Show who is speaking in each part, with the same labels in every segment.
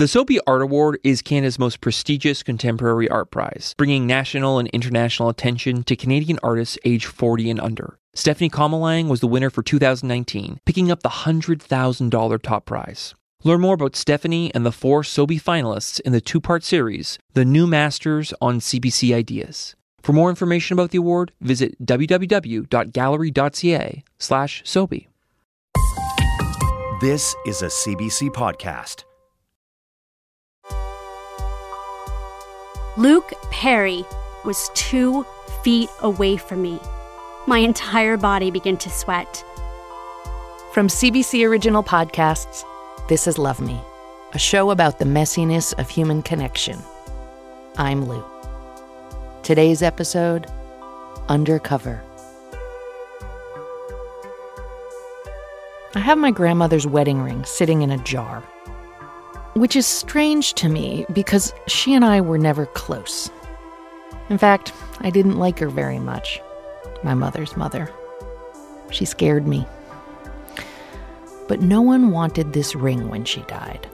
Speaker 1: The Sobey Art Award is Canada's most prestigious contemporary art prize, bringing national and international attention to Canadian artists aged 40 and under. Stephanie Comilang was the winner for 2019, picking up the $100,000 top prize. Learn more about Stephanie and the four Sobey finalists in the two part series, The New Masters on CBC Ideas. For more information about the award, visit www.gallery.ca slash Sobey.
Speaker 2: This is a CBC podcast.
Speaker 3: Luke Perry was two feet away from me. My entire body began to sweat.
Speaker 4: From CBC Original Podcasts, this is Love Me, a show about the messiness of human connection. I'm Lu. Today's episode Undercover. I have my grandmother's wedding ring sitting in a jar which is strange to me because she and I were never close. In fact, I didn't like her very much, my mother's mother. She scared me. But no one wanted this ring when she died.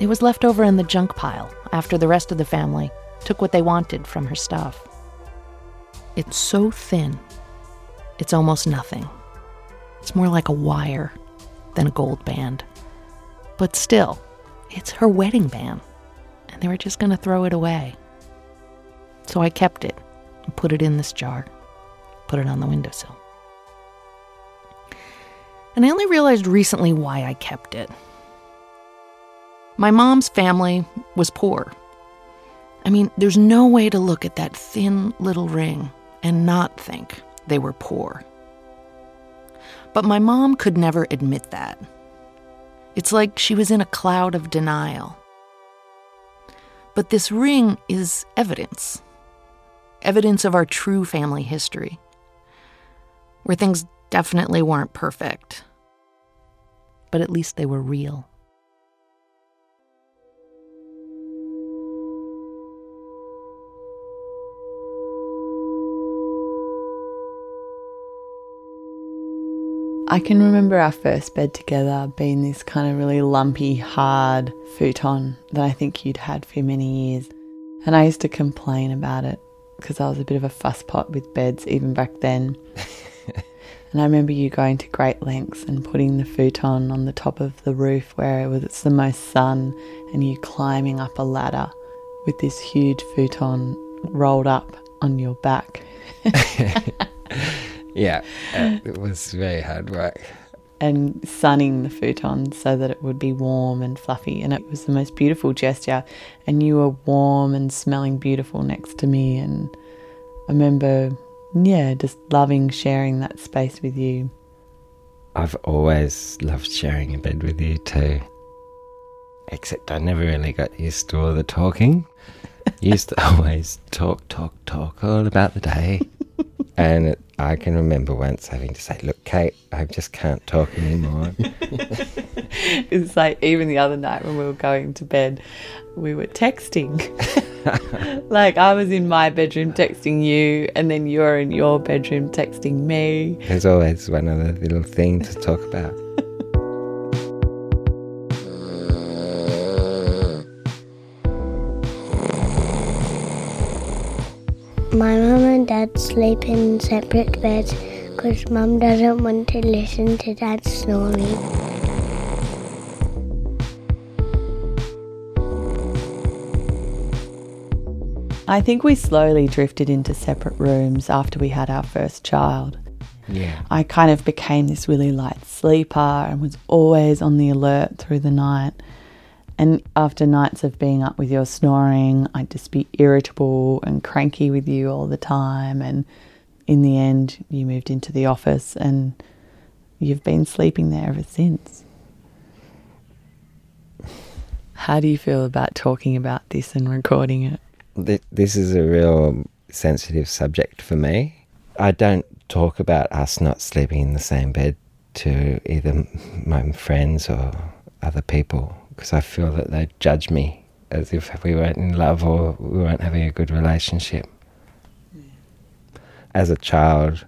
Speaker 4: It was left over in the junk pile after the rest of the family took what they wanted from her stuff. It's so thin, it's almost nothing. It's more like a wire than a gold band. But still, it's her wedding band, and they were just going to throw it away. So I kept it and put it in this jar, put it on the windowsill. And I only realized recently why I kept it. My mom's family was poor. I mean, there's no way to look at that thin little ring and not think they were poor. But my mom could never admit that. It's like she was in a cloud of denial. But this ring is evidence evidence of our true family history, where things definitely weren't perfect, but at least they were real.
Speaker 5: I can remember our first bed together being this kind of really lumpy, hard futon that I think you'd had for many years. And I used to complain about it because I was a bit of a fusspot with beds even back then. and I remember you going to great lengths and putting the futon on the top of the roof where it was it's the most sun and you climbing up a ladder with this huge futon rolled up on your back.
Speaker 6: Yeah, uh, it was very hard work.
Speaker 5: And sunning the futon so that it would be warm and fluffy. And it was the most beautiful gesture. And you were warm and smelling beautiful next to me. And I remember, yeah, just loving sharing that space with you.
Speaker 6: I've always loved sharing a bed with you too. Except I never really got used to all the talking. used to always talk, talk, talk all about the day. And I can remember once having to say, "Look, Kate, I just can't talk anymore."
Speaker 5: it's like even the other night when we were going to bed, we were texting. like I was in my bedroom texting you, and then you're in your bedroom texting me.
Speaker 6: There's always one other little thing to talk about.
Speaker 7: My mum and dad sleep in separate beds because mum doesn't want to listen to dad snoring.
Speaker 5: I think we slowly drifted into separate rooms after we had our first child.
Speaker 6: Yeah.
Speaker 5: I kind of became this really light sleeper and was always on the alert through the night. And after nights of being up with your snoring, I'd just be irritable and cranky with you all the time. And in the end, you moved into the office and you've been sleeping there ever since. How do you feel about talking about this and recording it?
Speaker 6: This is a real sensitive subject for me. I don't talk about us not sleeping in the same bed to either my friends or other people because I feel that they judge me as if we weren't in love or we weren't having a good relationship. Yeah. As a child,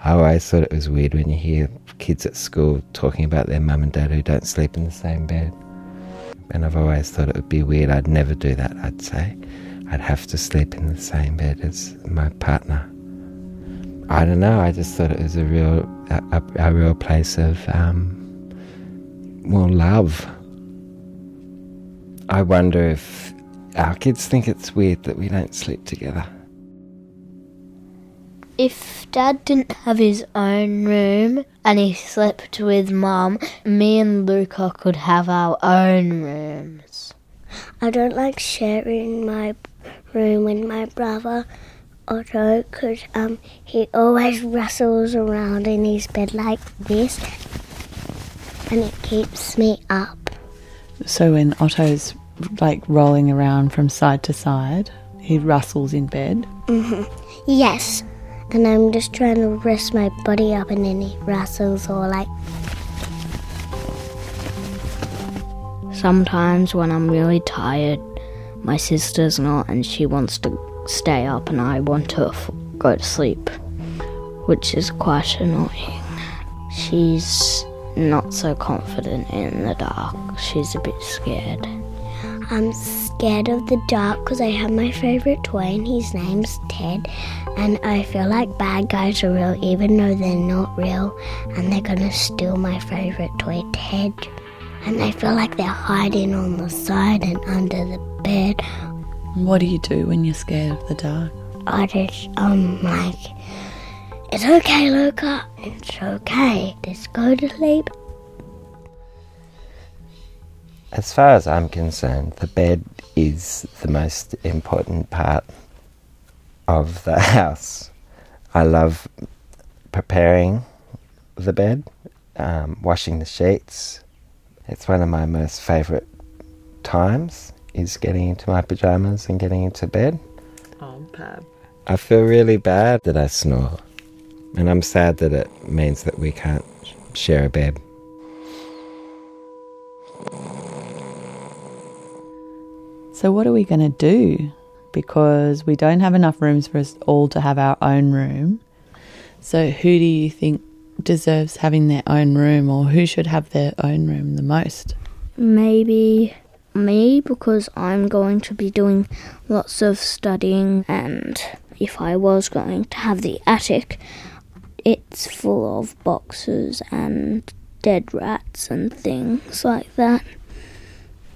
Speaker 6: I always thought it was weird when you hear kids at school talking about their mum and dad who don't sleep in the same bed. And I've always thought it would be weird. I'd never do that, I'd say. I'd have to sleep in the same bed as my partner. I don't know. I just thought it was a real, a, a, a real place of, um, well, love. I wonder if our kids think it's weird that we don't sleep together.
Speaker 8: If Dad didn't have his own room and he slept with Mum, me and Luca could have our own rooms.
Speaker 7: I don't like sharing my room with my brother Otto because um, he always rustles around in his bed like this and it keeps me up.
Speaker 5: So when Otto's like rolling around from side to side, he rustles in bed. Mm-hmm.
Speaker 7: Yes, and I'm just trying to rest my body up and then he rustles or like
Speaker 8: Sometimes when I'm really tired, my sister's not and she wants to stay up and I want to f- go to sleep, which is quite annoying. She's not so confident in the dark. She's a bit scared.
Speaker 7: I'm scared of the dark because I have my favorite toy and his name's Ted. And I feel like bad guys are real even though they're not real. And they're gonna steal my favorite toy, Ted. And I feel like they're hiding on the side and under the bed.
Speaker 5: What do you do when you're scared of the dark?
Speaker 7: I just, um, like, it's okay, Luca. It's okay. Just go to sleep.
Speaker 6: As far as I'm concerned, the bed is the most important part of the house. I love preparing the bed, um, washing the sheets. It's one of my most favourite times is getting into my pajamas and getting into bed.
Speaker 5: Oh, Pab.
Speaker 6: I feel really bad that I snore, and I'm sad that it means that we can't share a bed.
Speaker 5: So what are we going to do? Because we don't have enough rooms for us all to have our own room. So who do you think deserves having their own room or who should have their own room the most?
Speaker 8: Maybe me because I'm going to be doing lots of studying and if I was going to have the attic it's full of boxes and dead rats and things like that.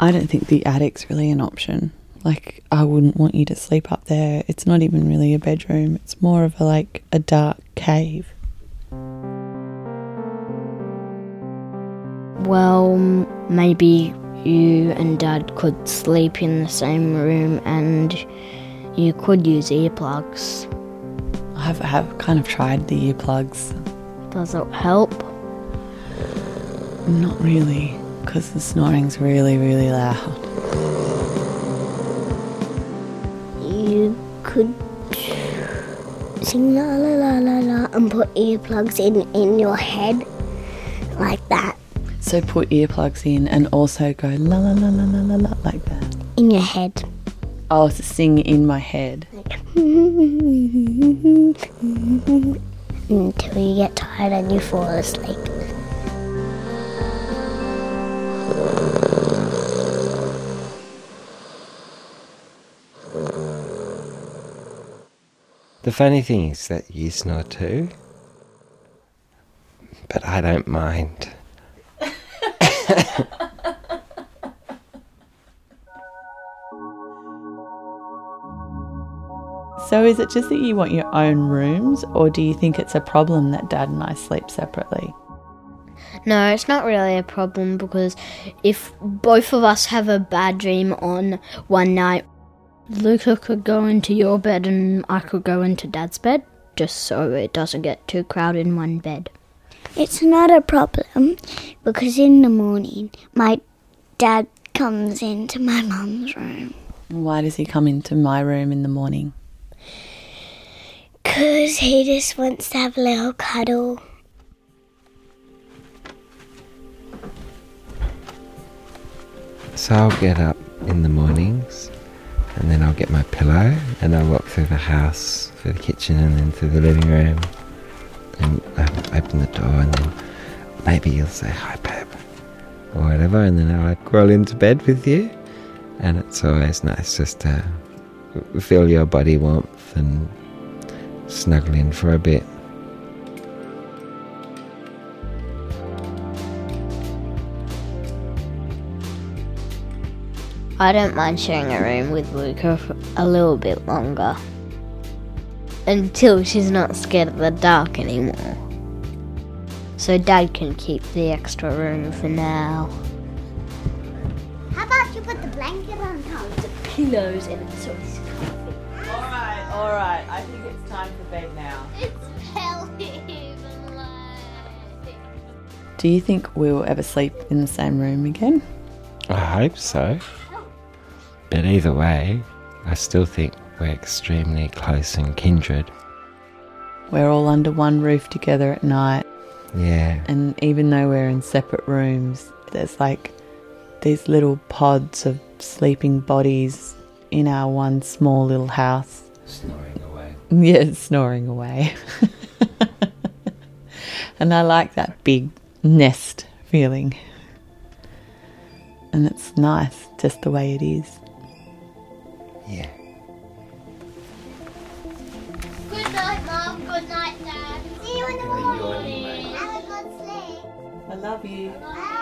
Speaker 5: I don't think the attic's really an option. Like I wouldn't want you to sleep up there. It's not even really a bedroom. It's more of a like a dark cave.
Speaker 8: Well, maybe you and Dad could sleep in the same room and you could use earplugs.
Speaker 5: I've have kind of tried the earplugs.
Speaker 8: Does it help?
Speaker 5: Not really, because the snoring's really, really loud.
Speaker 7: You could sing la la la la la and put earplugs in in your head like that.
Speaker 5: So put earplugs in and also go la la la la la la la like that.
Speaker 7: In your head.
Speaker 5: To sing in my head.
Speaker 7: Until you get tired and you fall asleep.
Speaker 6: The funny thing is that you snore too, but I don't mind.
Speaker 5: So is it just that you want your own rooms, or do you think it's a problem that Dad and I sleep separately?
Speaker 8: No, it's not really a problem because if both of us have a bad dream on one night, Luca could go into your bed and I could go into Dad's bed, just so it doesn't get too crowded in one bed.
Speaker 7: It's not a problem because in the morning my dad comes into my mum's room.
Speaker 5: Why does he come into my room in the morning?
Speaker 7: Because he just wants to have a little cuddle.
Speaker 6: So I'll get up in the mornings and then I'll get my pillow and I'll walk through the house, through the kitchen and then through the living room and um, open the door and then maybe you'll say hi, babe. or whatever, and then I'll crawl into bed with you. And it's always nice just to feel your body warmth and snuggle in for a bit.
Speaker 8: I don't mind sharing a room with Luca for a little bit longer. Until she's not scared of the dark anymore. So Dad can keep the extra room for now.
Speaker 7: How about you put the blanket on top?
Speaker 8: The pillows in it so comfy.
Speaker 5: Alright, alright. I think it's time for bed now.
Speaker 7: It's healthy.
Speaker 5: Do you think we'll ever sleep in the same room again?
Speaker 6: I hope so. But either way, I still think we're extremely close and kindred.
Speaker 5: We're all under one roof together at night,
Speaker 6: Yeah.
Speaker 5: and even though we're in separate rooms, there's like these little pods of sleeping bodies in our one small little house.
Speaker 6: Snoring away.
Speaker 5: Yeah, snoring away. and I like that big nest feeling. And it's nice just the way it is.
Speaker 6: Yeah.
Speaker 7: Good night, Mom. Good night, Dad. See you in the morning. Have a good sleep.
Speaker 5: I love you.
Speaker 7: I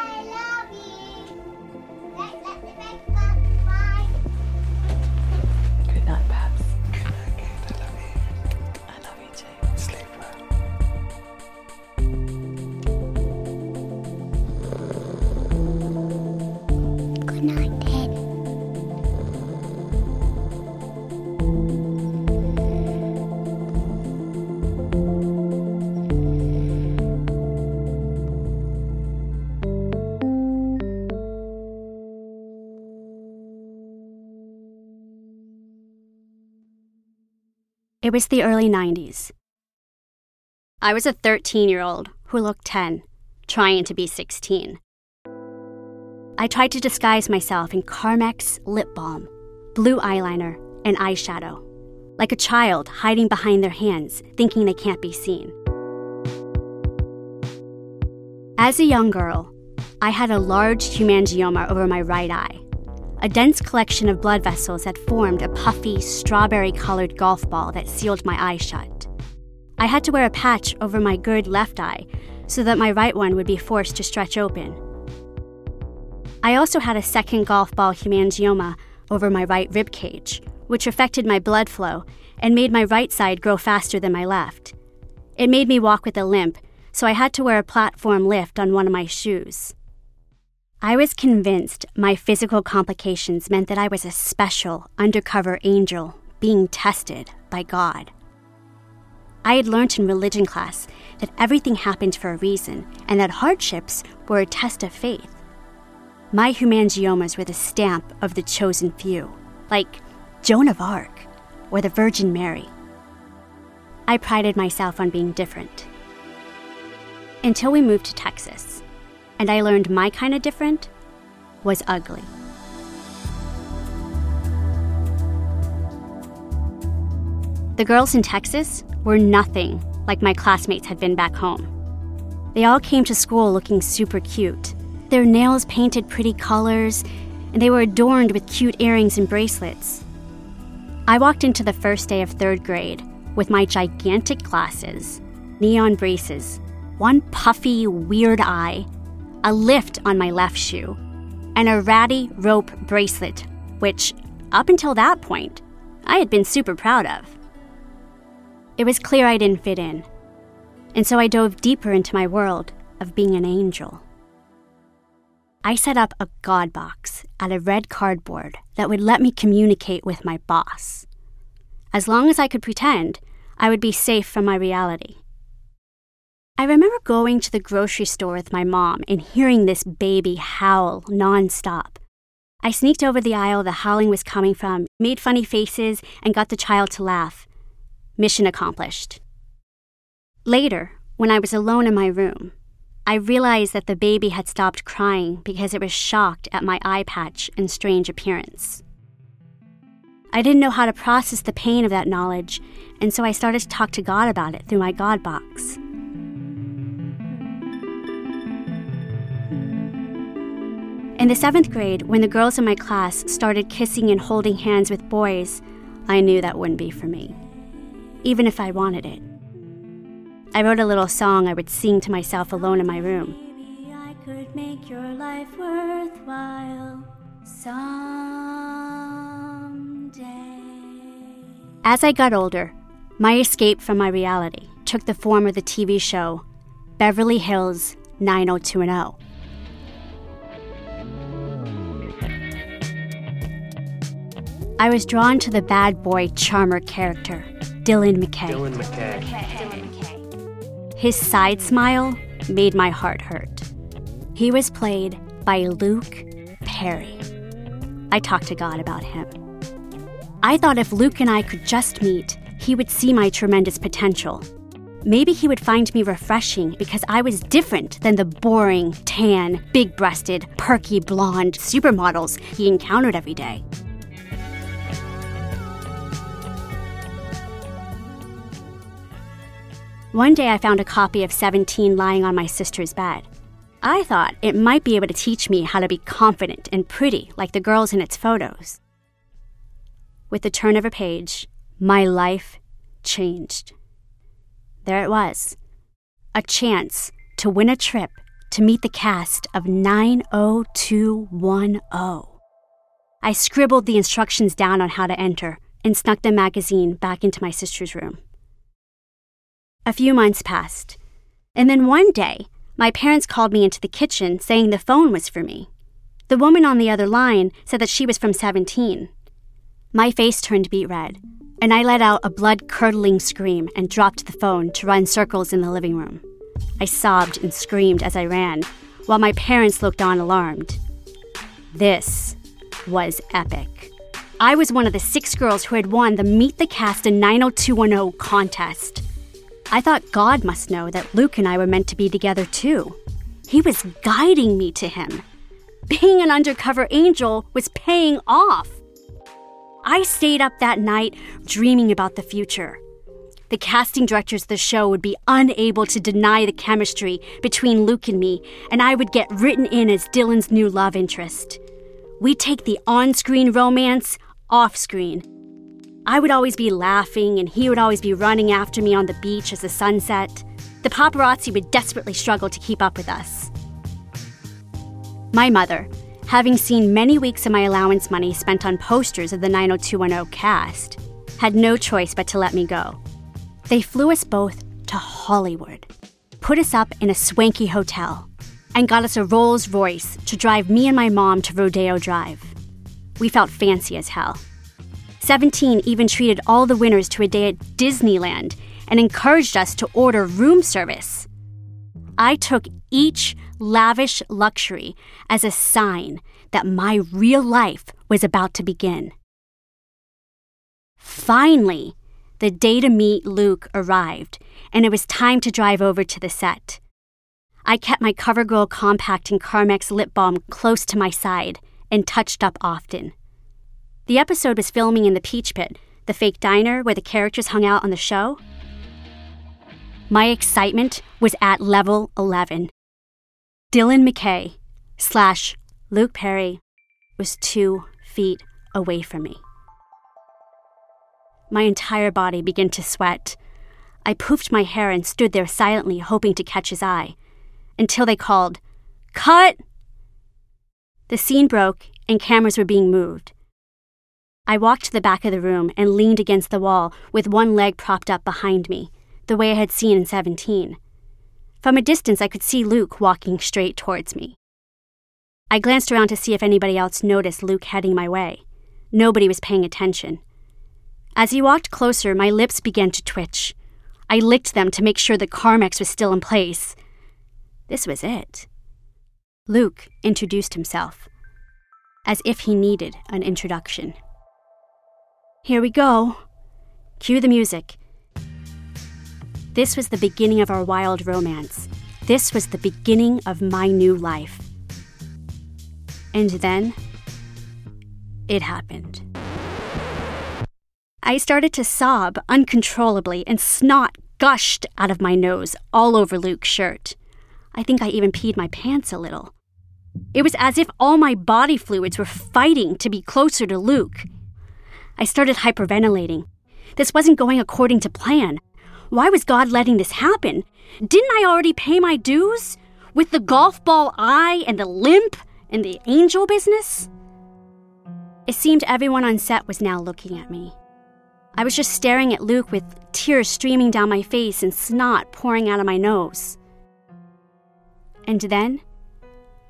Speaker 3: It was the early 90s. I was a 13 year old who looked 10, trying to be 16. I tried to disguise myself in Carmex lip balm, blue eyeliner, and eyeshadow, like a child hiding behind their hands, thinking they can't be seen. As a young girl, I had a large hemangioma over my right eye, a dense collection of blood vessels that formed a puffy, strawberry colored golf ball that sealed my eye shut. I had to wear a patch over my good left eye so that my right one would be forced to stretch open. I also had a second golf ball hemangioma over my right rib cage, which affected my blood flow and made my right side grow faster than my left. It made me walk with a limp, so I had to wear a platform lift on one of my shoes. I was convinced my physical complications meant that I was a special, undercover angel being tested by God. I had learned in religion class that everything happened for a reason and that hardships were a test of faith. My hemangiomas were the stamp of the chosen few, like Joan of Arc or the Virgin Mary. I prided myself on being different. Until we moved to Texas, and I learned my kind of different was ugly. The girls in Texas were nothing like my classmates had been back home. They all came to school looking super cute, their nails painted pretty colors, and they were adorned with cute earrings and bracelets. I walked into the first day of third grade with my gigantic glasses, neon braces, one puffy, weird eye, a lift on my left shoe, and a ratty rope bracelet, which, up until that point, I had been super proud of. It was clear I didn't fit in, and so I dove deeper into my world of being an angel. I set up a God box out of red cardboard that would let me communicate with my boss. As long as I could pretend, I would be safe from my reality. I remember going to the grocery store with my mom and hearing this baby howl nonstop. I sneaked over the aisle the howling was coming from, made funny faces, and got the child to laugh. Mission accomplished. Later, when I was alone in my room, I realized that the baby had stopped crying because it was shocked at my eye patch and strange appearance. I didn't know how to process the pain of that knowledge, and so I started to talk to God about it through my God box. In the seventh grade, when the girls in my class started kissing and holding hands with boys, I knew that wouldn't be for me, even if I wanted it. I wrote a little song I would sing to myself alone in my room. Maybe I could make your life worthwhile someday. As I got older, my escape from my reality took the form of the TV show Beverly Hills 90210. I was drawn to the bad boy charmer character, Dylan McKay.
Speaker 9: Dylan McKay.
Speaker 3: His side smile made my heart hurt. He was played by Luke Perry. I talked to God about him. I thought if Luke and I could just meet, he would see my tremendous potential. Maybe he would find me refreshing because I was different than the boring, tan, big breasted, perky blonde supermodels he encountered every day. One day I found a copy of 17 lying on my sister's bed. I thought it might be able to teach me how to be confident and pretty like the girls in its photos. With the turn of a page, my life changed. There it was a chance to win a trip to meet the cast of 90210. I scribbled the instructions down on how to enter and snuck the magazine back into my sister's room. A few months passed, and then one day, my parents called me into the kitchen saying the phone was for me. The woman on the other line said that she was from 17. My face turned beet red, and I let out a blood curdling scream and dropped the phone to run circles in the living room. I sobbed and screamed as I ran, while my parents looked on alarmed. This was epic. I was one of the six girls who had won the Meet the Cast in 90210 contest. I thought God must know that Luke and I were meant to be together too. He was guiding me to him. Being an undercover angel was paying off. I stayed up that night dreaming about the future. The casting directors of the show would be unable to deny the chemistry between Luke and me, and I would get written in as Dylan's new love interest. We'd take the on screen romance off screen I would always be laughing, and he would always be running after me on the beach as the sun set. The paparazzi would desperately struggle to keep up with us. My mother, having seen many weeks of my allowance money spent on posters of the 90210 cast, had no choice but to let me go. They flew us both to Hollywood, put us up in a swanky hotel, and got us a Rolls Royce to drive me and my mom to Rodeo Drive. We felt fancy as hell. 17 even treated all the winners to a day at Disneyland and encouraged us to order room service. I took each lavish luxury as a sign that my real life was about to begin. Finally, the day to meet Luke arrived, and it was time to drive over to the set. I kept my CoverGirl Compact and Carmex lip balm close to my side and touched up often. The episode was filming in the Peach Pit, the fake diner where the characters hung out on the show. My excitement was at level 11. Dylan McKay slash Luke Perry was two feet away from me. My entire body began to sweat. I poofed my hair and stood there silently, hoping to catch his eye, until they called, Cut! The scene broke and cameras were being moved. I walked to the back of the room and leaned against the wall with one leg propped up behind me, the way I had seen in 17. From a distance, I could see Luke walking straight towards me. I glanced around to see if anybody else noticed Luke heading my way. Nobody was paying attention. As he walked closer, my lips began to twitch. I licked them to make sure the Carmex was still in place. This was it. Luke introduced himself, as if he needed an introduction. Here we go. Cue the music. This was the beginning of our wild romance. This was the beginning of my new life. And then, it happened. I started to sob uncontrollably, and snot gushed out of my nose all over Luke's shirt. I think I even peed my pants a little. It was as if all my body fluids were fighting to be closer to Luke. I started hyperventilating. This wasn't going according to plan. Why was God letting this happen? Didn't I already pay my dues? With the golf ball eye and the limp and the angel business? It seemed everyone on set was now looking at me. I was just staring at Luke with tears streaming down my face and snot pouring out of my nose. And then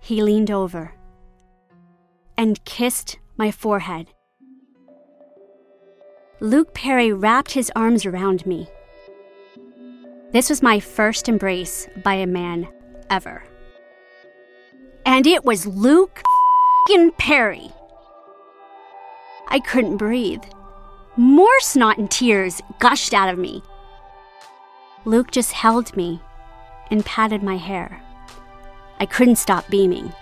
Speaker 3: he leaned over and kissed my forehead. Luke Perry wrapped his arms around me. This was my first embrace by a man ever. And it was Luke Perry. I couldn't breathe. More snot and tears gushed out of me. Luke just held me and patted my hair. I couldn't stop beaming.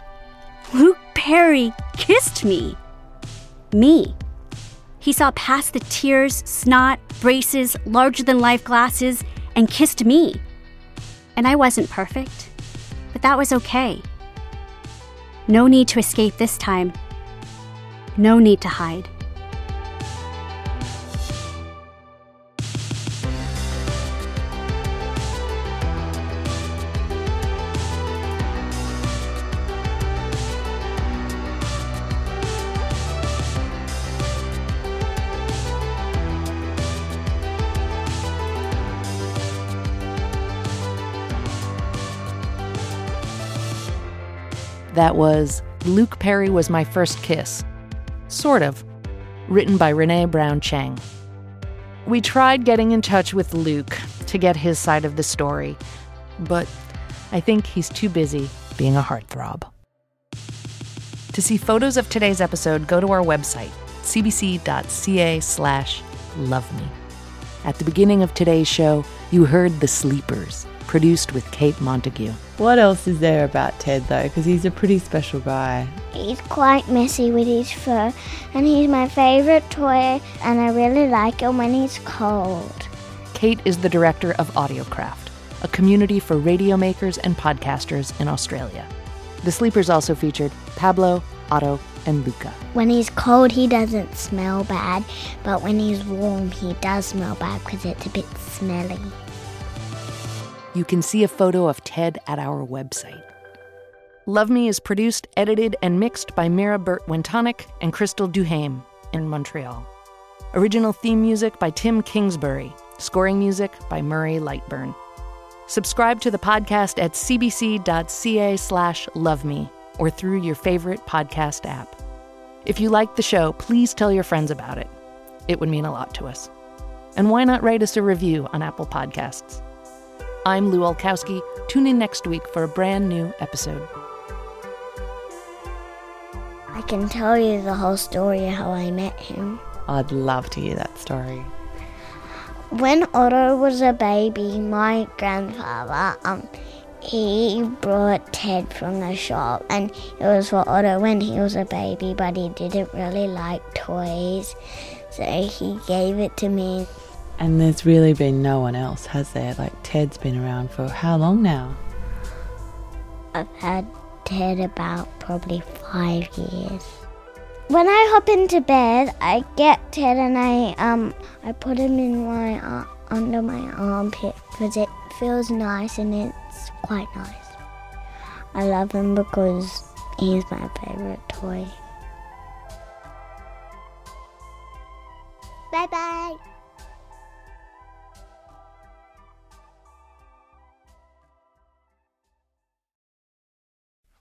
Speaker 3: Luke Perry kissed me. Me. He saw past the tears, snot, braces, larger than life glasses, and kissed me. And I wasn't perfect, but that was okay. No need to escape this time. No need to hide.
Speaker 4: That was Luke Perry Was My First Kiss. Sort of. Written by Renee Brown Chang. We tried getting in touch with Luke to get his side of the story, but I think he's too busy being a heartthrob. To see photos of today's episode, go to our website, cbc.ca slash love me. At the beginning of today's show, you heard The Sleepers, produced with Kate Montague.
Speaker 5: What else is there about Ted though? Because he's a pretty special guy.
Speaker 7: He's quite messy with his fur, and he's my favorite toy, and I really like him when he's cold.
Speaker 4: Kate is the director of Audiocraft, a community for radio makers and podcasters in Australia. The Sleepers also featured Pablo, Otto, and Luca.
Speaker 7: When he's cold, he doesn't smell bad, but when he's warm, he does smell bad because it's a bit smelly.
Speaker 4: You can see a photo of Ted at our website. Love Me is produced, edited, and mixed by Mira Burt Wintonick and Crystal Duhame in Montreal. Original theme music by Tim Kingsbury. Scoring music by Murray Lightburn. Subscribe to the podcast at cbc.ca slash loveme or through your favorite podcast app. If you like the show, please tell your friends about it. It would mean a lot to us. And why not write us a review on Apple Podcasts? I'm Lu Olkowski. Tune in next week for a brand new episode.
Speaker 7: I can tell you the whole story of how I met him.
Speaker 5: I'd love to hear that story.
Speaker 7: When Otto was a baby, my grandfather, um, he brought Ted from the shop, and it was for Otto when he was a baby, but he didn't really like toys, so he gave it to me.
Speaker 5: And there's really been no one else, has there? Like Ted's been around for how long now?
Speaker 7: I've had Ted about probably five years. When I hop into bed, I get Ted and I um I put him in my uh, under my armpit because it feels nice and it's quite nice. I love him because he's my favorite toy. Bye bye.